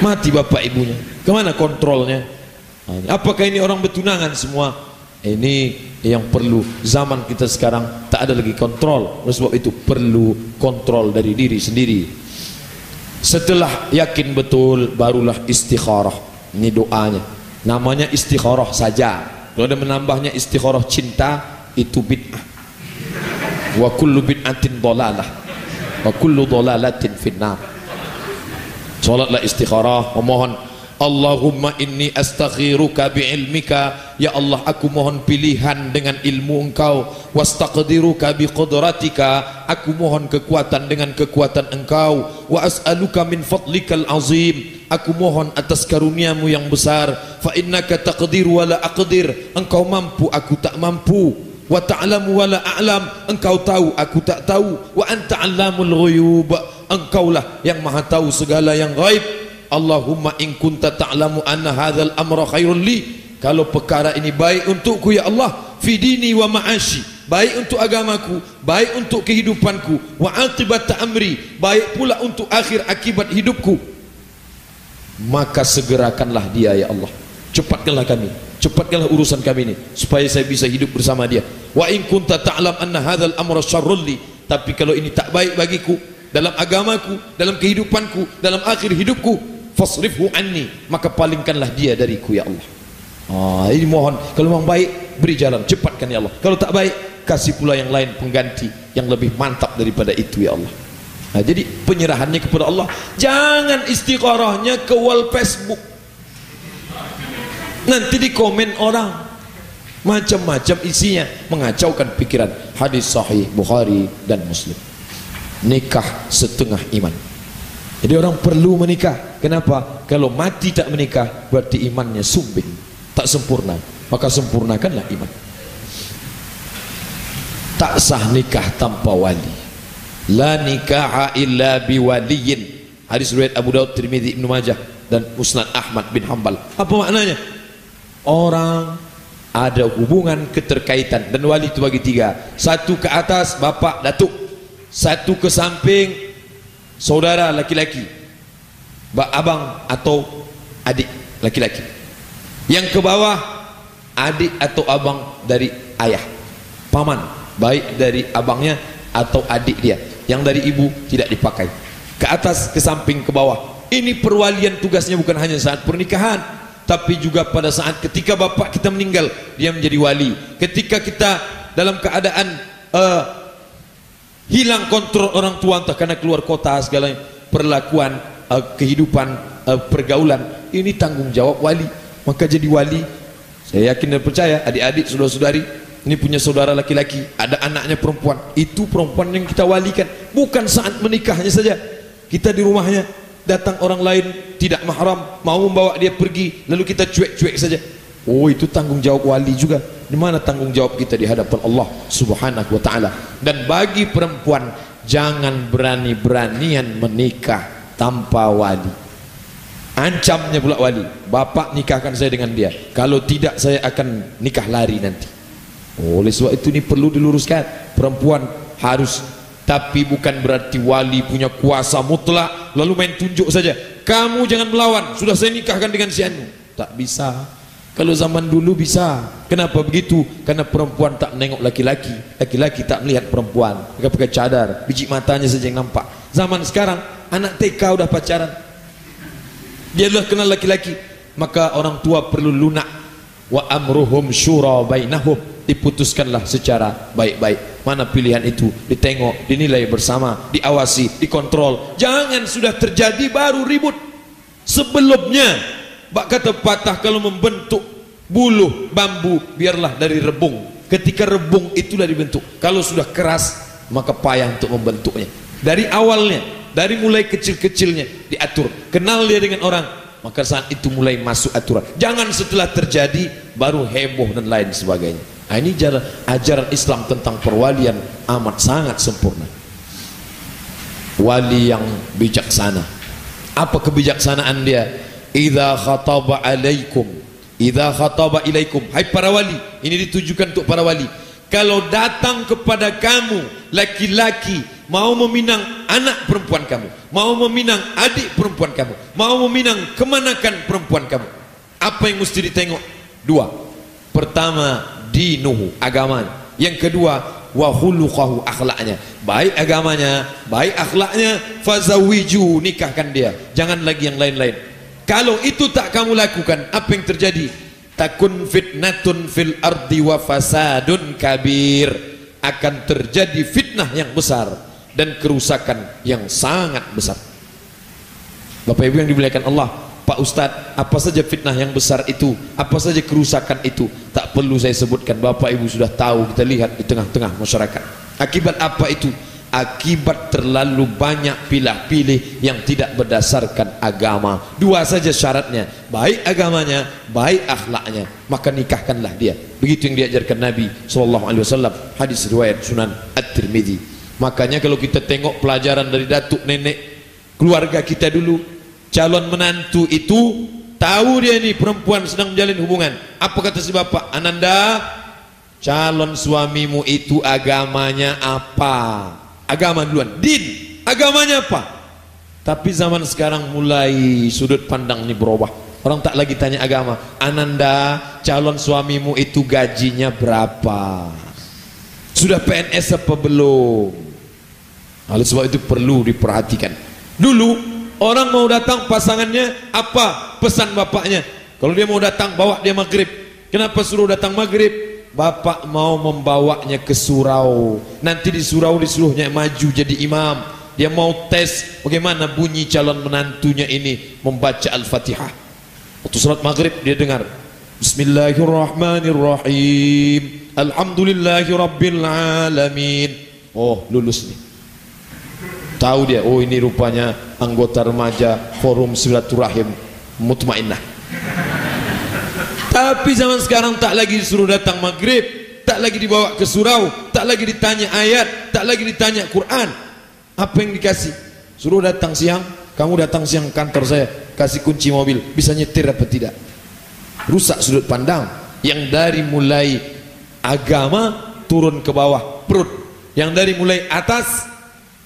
Mati bapak ibunya. Kemana kontrolnya? Apakah ini orang bertunangan semua ini yang perlu zaman kita sekarang tak ada lagi kontrol. Oleh sebab itu perlu kontrol dari diri sendiri. Setelah yakin betul barulah istikharah. Ini doanya. Namanya istikharah saja. Kalau ada menambahnya istikharah cinta itu bid'ah. Wa kullu bid'atin dolalah wa kullu dolalatin finnar. Solatlah istikharah. Memohon Allahumma inni astakhiruka bi'ilmika. Ya Allah aku mohon pilihan dengan ilmu engkau. Wastaqdiruka biqudratika. Aku mohon kekuatan dengan kekuatan engkau. Wa as'aluka min fadlikal azim. Aku mohon atas karuniamu yang besar. Fa innaka taqdir wa la aqdir. Engkau mampu aku tak mampu. Wa ta'lamu wa la a'lam. Engkau tahu aku tak tahu. Wa anta 'allamul ghuyub. Engkaulah yang maha tahu segala yang gaib Allahumma in kunta ta'lamu anna hadzal amra khairul li. Kalau perkara ini baik untukku ya Allah fi dini wa ma'ashi. Baik untuk agamaku baik untuk kehidupanku. Wa aqibat amri baik pula untuk akhir akibat hidupku. Maka segerakanlah dia ya Allah. Cepatkanlah kami cepatkanlah urusan kami ini supaya saya bisa hidup bersama dia. Wa in kunta ta'lam anna hadzal amra syarrul li. Tapi kalau ini tak baik bagiku dalam agamaku dalam kehidupanku dalam akhir hidupku fasrifhu anni. Maka palingkanlah dia dariku ya Allah. Ah ini mohon kalau memang baik beri jalan. Cepatkan ya Allah. Kalau tak baik kasih pula yang lain pengganti yang lebih mantap daripada itu ya Allah. Nah, jadi penyerahannya kepada Allah jangan istikharahnya ke wall Facebook. Nanti di komen orang. Macam-macam isinya mengacaukan pikiran. Hadis sahih Bukhari dan Muslim. Nikah setengah iman. Jadi orang perlu menikah kenapa? Kalau mati tak menikah berarti imannya sumbing. Tak sempurna. Maka sempurnakanlah iman. Tak sah nikah tanpa wali. La nikaha illa biwaliyin. Hadis riwayat Abu Daud Tirmizi Ibnu Majah dan Musnad Ahmad bin Hanbal. Apa maknanya? Orang ada hubungan keterkaitan dan wali itu bagi tiga. Satu ke atas bapak datuk. Satu ke samping saudara laki-laki abang atau adik laki-laki. Yang ke bawah adik atau abang dari ayah. Paman baik dari abangnya atau adik dia. Yang dari ibu tidak dipakai. Ke atas ke samping ke bawah. Ini perwalian tugasnya bukan hanya saat pernikahan tapi juga pada saat ketika bapak kita meninggal dia menjadi wali. Ketika kita dalam keadaan uh, hilang kontrol orang tua entah karena keluar kota segala perlakuan uh, kehidupan uh, pergaulan ini tanggung jawab wali. Maka jadi wali saya yakin dan percaya adik-adik saudara-saudari ini punya saudara laki-laki ada anaknya perempuan itu perempuan yang kita walikan. Bukan saat menikahnya saja. Kita di rumahnya datang orang lain tidak mahram mau membawa dia pergi lalu kita cuek-cuek saja. Oh itu tanggung jawab wali juga. Di mana tanggung jawab kita di hadapan Allah subhanahu wa ta'ala? Dan bagi perempuan jangan berani-beranian menikah tanpa wali. Ancamnya pula wali. Bapak nikahkan saya dengan dia. Kalau tidak saya akan nikah lari nanti. Oleh sebab itu ini perlu diluruskan. Perempuan harus tapi bukan berarti wali punya kuasa mutlak lalu main tunjuk saja. Kamu jangan melawan. Sudah saya nikahkan dengan si anu. Tak bisa. Kalau zaman dulu bisa. Kenapa begitu? Karena perempuan tak menengok laki-laki. Laki-laki tak melihat perempuan. Mereka pakai cadar. Biji matanya saja yang nampak zaman sekarang anak TK udah pacaran. Dia adalah kenal laki-laki. Maka orang tua perlu lunak. Wa amruhum syura bainahum. Diputuskanlah secara baik-baik. Mana pilihan itu? Ditengok dinilai bersama diawasi dikontrol. Jangan sudah terjadi baru ribut. Sebelumnya bak kata patah kalau membentuk buluh bambu biarlah dari rebung. Ketika rebung itulah dibentuk. Kalau sudah keras maka payah untuk membentuknya dari awalnya dari mulai kecil-kecilnya diatur kenal dia dengan orang maka saat itu mulai masuk aturan jangan setelah terjadi baru heboh dan lain sebagainya Nah, ini jalan, ajaran Islam tentang perwalian amat sangat sempurna. Wali yang bijaksana. Apa kebijaksanaan dia? Idza khataba alaikum, idza khataba ilaikum. Hai para wali, ini ditujukan untuk para wali. Kalau datang kepada kamu laki-laki mau meminang anak perempuan kamu, mau meminang adik perempuan kamu, mau meminang kemanakan perempuan kamu, apa yang mesti ditengok? Dua. Pertama, dinuhu agamanya. Yang kedua wa khuluquhu akhlaknya. Baik agamanya baik akhlaknya fazawiju nikahkan dia. Jangan lagi yang lain-lain. Kalau itu tak kamu lakukan apa yang terjadi? Takun fitnatun fil ardi wa fasadun kabir. Akan terjadi fitnah yang besar dan kerusakan yang sangat besar Bapak Ibu yang dimuliakan Allah Pak Ustaz, apa saja fitnah yang besar itu, apa saja kerusakan itu, tak perlu saya sebutkan. Bapak Ibu sudah tahu, kita lihat di tengah-tengah masyarakat. Akibat apa itu? akibat terlalu banyak pilih-pilih yang tidak berdasarkan agama dua saja syaratnya baik agamanya baik akhlaknya maka nikahkanlah dia begitu yang diajarkan Nabi SAW hadis riwayat Sunan At-Tirmidhi makanya kalau kita tengok pelajaran dari datuk nenek keluarga kita dulu calon menantu itu tahu dia ini perempuan sedang menjalin hubungan. Apa kata si bapak? Ananda calon suamimu itu agamanya apa? Agama duluan. Din agamanya apa? Tapi zaman sekarang mulai sudut pandang ini berubah. Orang tak lagi tanya agama. Ananda calon suamimu itu gajinya berapa? Sudah PNS apa belum oleh sebab itu perlu diperhatikan. Dulu orang mau datang pasangannya apa pesan bapaknya? Kalau dia mau datang bawa dia maghrib. Kenapa suruh datang maghrib? Bapak mau membawanya ke surau. Nanti di surau disuruhnya maju jadi imam. Dia mau tes bagaimana bunyi calon menantunya ini Membaca Al-Fatihah. Waktu salat maghrib dia dengar Bismillahirrahmanirrahim. Alhamdulillahirrabbilalamin Oh lulus nih Tahu dia, oh ini rupanya anggota remaja Forum Silaturahim Mutmainnah tapi zaman sekarang tak lagi disuruh datang maghrib Tak lagi dibawa ke surau Tak lagi ditanya ayat Tak lagi ditanya Quran Apa yang dikasih? Suruh datang siang Kamu datang siang kantor saya Kasih kunci mobil Bisa nyetir apa tidak? Rusak sudut pandang Yang dari mulai agama Turun ke bawah perut Yang dari mulai atas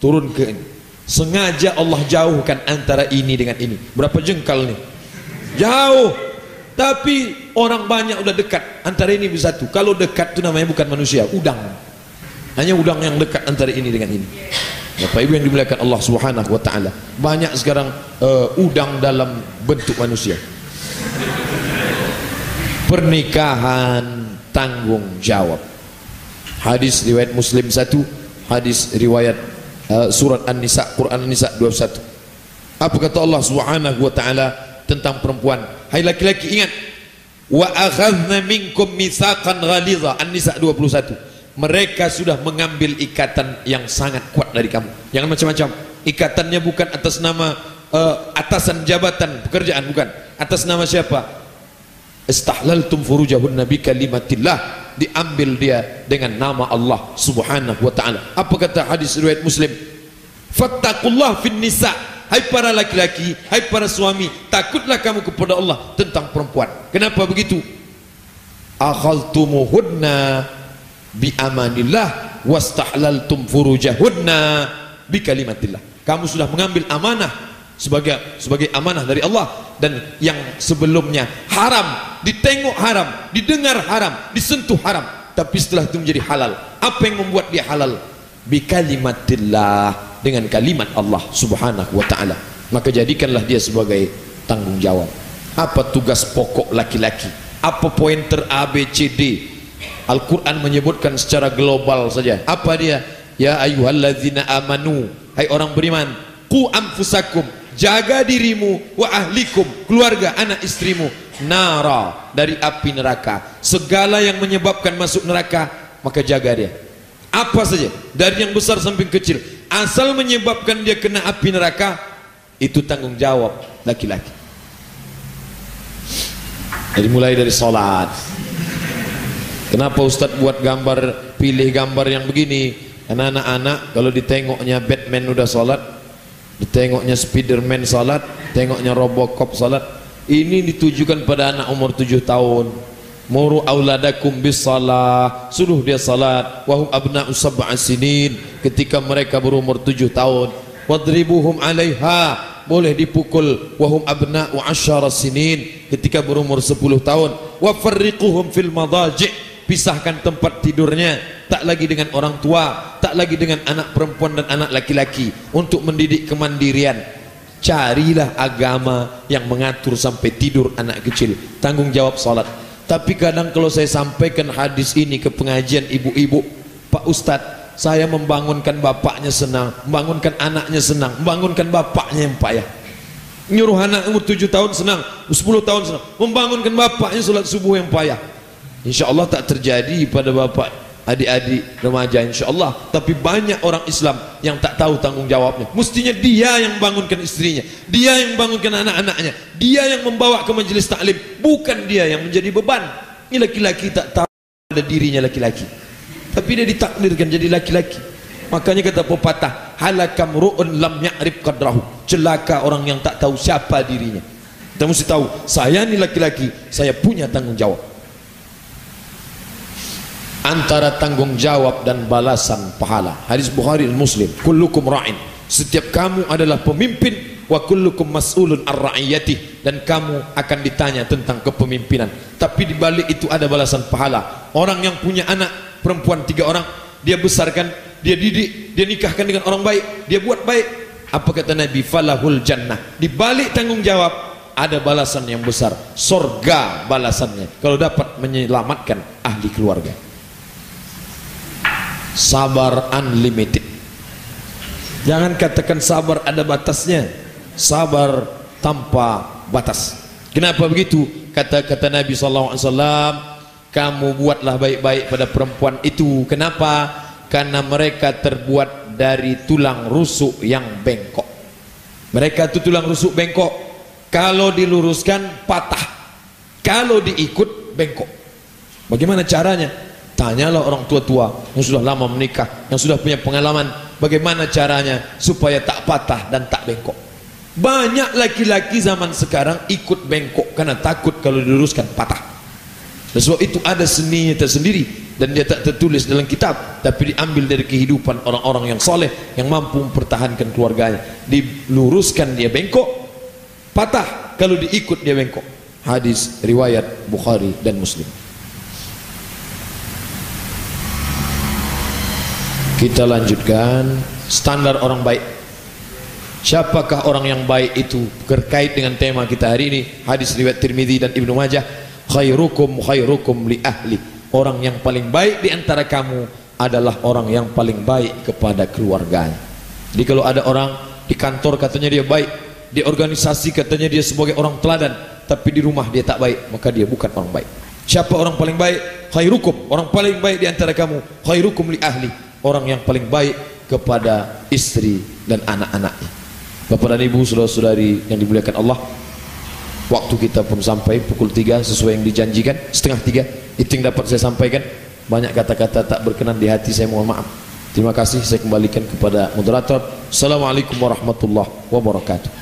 Turun ke ini. Sengaja Allah jauhkan antara ini dengan ini. Berapa jengkal nih? Jauh. Tapi orang banyak udah dekat antara ini bisa satu. Kalau dekat itu namanya bukan manusia udang. Hanya udang yang dekat antara ini dengan ini. Bapak Ibu yang dimuliakan Allah Subhanahu wa taala. Banyak sekarang uh, udang dalam bentuk manusia. Pernikahan tanggung jawab hadis riwayat Muslim satu hadis riwayat uh, surat An-Nisa Quran An-Nisa 21 apa kata Allah Subhanahu wa taala tentang perempuan? Hai laki-laki ingat. Wa akhadna minkum mitsaqan ghalidha an-nisa 21 mereka sudah mengambil ikatan yang sangat kuat dari kamu. Jangan macam-macam. Ikatannya bukan atas nama uh, atasan jabatan pekerjaan bukan. Atas nama siapa? Istahlaltum furujahun nabi kalimatillah diambil dia dengan nama Allah subhanahu wa ta'ala apa kata hadis riwayat muslim fattaqullah fin nisa' Hai para laki-laki, hai para suami, takutlah kamu kepada Allah tentang perempuan. Kenapa begitu? Akhaltumuhunna bi amanillah wastahlaltum furujahunna bi kalimatillah. Kamu sudah mengambil amanah sebagai sebagai amanah dari Allah. Dan yang sebelumnya haram, ditengok haram, didengar haram, disentuh haram, tapi setelah itu menjadi halal. Apa yang membuat dia halal? Bi kalimatillah dengan kalimat Allah subhanahu wa ta'ala. Maka jadikanlah dia sebagai tanggung jawab apa tugas pokok laki-laki? Apa pointer A, B, C, D? Al-Quran menyebutkan secara global saja. Apa dia? Ya ayuhallazina amanu. Hai orang beriman ku anfusakum jaga dirimu wa ahlikum keluarga anak istrimu. Nara dari api neraka. Segala yang menyebabkan masuk neraka maka jaga dia. Apa saja dari yang besar sampai kecil asal menyebabkan dia kena api neraka itu tanggung jawab laki-laki. Jadi mulai dari solat. Kenapa Ustaz buat gambar pilih gambar yang begini? Karena anak-anak kalau ditengoknya Batman udah solat ditengoknya Spiderman solat tengoknya Robocop solat ini ditujukan pada anak umur 7 tahun. Muru auladakum bis salah suruh dia salat. Wahum abna'u sab'a sinin. Ketika mereka berumur tujuh tahun. Wadribuhum alaiha. Boleh dipukul. Wahum abna'u asyara sinin. Ketika berumur sepuluh tahun. Wa farriquhum fil madaji' pisahkan tempat tidurnya. Tak lagi dengan orang tua tak lagi dengan anak perempuan dan anak laki-laki. Untuk mendidik kemandirian. Carilah agama yang mengatur sampai tidur anak kecil. Tanggung jawab salat tapi kadang kalau saya sampaikan hadis ini ke pengajian ibu-ibu Pak Ustadz saya membangunkan bapaknya senang membangunkan anaknya senang membangunkan bapaknya yang payah. Nyuruh anak umur 7 tahun senang 10 tahun senang membangunkan bapaknya sholat subuh yang payah insya Allah tak terjadi pada bapak adik-adik remaja insyaAllah. Tapi banyak orang Islam yang tak tahu tanggung jawabnya mestinya dia yang bangunkan istrinya. Dia yang bangunkan anak-anaknya. Dia yang membawa ke majlis taklim bukan dia yang menjadi beban. Ini laki-laki tak tahu ada dirinya laki-laki. Tapi dia ditakdirkan jadi laki-laki. Makanya kata pepatah halakam ru'un lam ya'rib qadrahu. Celaka orang yang tak tahu siapa dirinya. Kita mesti tahu saya ni laki-laki saya punya tanggung jawab antara tanggung jawab dan balasan pahala. Hadis Bukhari dan Muslim. Kullukum ra'in. Setiap kamu adalah pemimpin wa kullukum mas'ulun ar-ra'iyati dan kamu akan ditanya tentang kepemimpinan. Tapi di balik itu ada balasan pahala. Orang yang punya anak perempuan tiga orang dia besarkan dia didik dia nikahkan dengan orang baik dia buat baik. Apa kata Nabi? Falahul jannah. Di balik tanggung jawab ada balasan yang besar. Sorga balasannya. Kalau dapat menyelamatkan ahli keluarga sabar unlimited. Jangan katakan sabar ada batasnya. Sabar tanpa batas. Kenapa begitu? Kata-kata Nabi SAW kamu buatlah baik-baik pada perempuan itu. Kenapa? Karena mereka terbuat dari tulang rusuk yang bengkok. Mereka itu tulang rusuk bengkok. Kalau diluruskan patah. Kalau diikut bengkok. Bagaimana caranya Tanyalah orang tua-tua yang sudah lama menikah, yang sudah punya pengalaman, bagaimana caranya supaya tak patah dan tak bengkok. Banyak laki-laki zaman sekarang ikut bengkok karena takut kalau diluruskan patah. Dan sebab itu ada seninya tersendiri dan dia tak tertulis dalam kitab tapi diambil dari kehidupan orang-orang yang soleh yang mampu mempertahankan keluarganya. Diluruskan dia bengkok, patah kalau diikut dia bengkok. Hadis riwayat Bukhari dan Muslim. Kita lanjutkan standar orang baik. Siapakah orang yang baik itu terkait dengan tema kita hari ini? Hadis riwayat Tirmizi dan Ibnu Majah. Khairukum khairukum li ahli. Orang yang paling baik di antara kamu adalah orang yang paling baik kepada keluarganya. Jadi kalau ada orang di kantor katanya dia baik, di organisasi katanya dia sebagai orang teladan, tapi di rumah dia tak baik, maka dia bukan orang baik. Siapa orang paling baik? Khairukum, orang paling baik di antara kamu. Khairukum li ahli orang yang paling baik kepada istri dan anak-anaknya. Bapak dan Ibu, saudara-saudari yang dimuliakan Allah, waktu kita pun sampai pukul 3 sesuai yang dijanjikan, setengah 3, itu yang dapat saya sampaikan. Banyak kata-kata tak berkenan di hati saya mohon maaf. Terima kasih saya kembalikan kepada moderator. Assalamualaikum warahmatullahi wabarakatuh.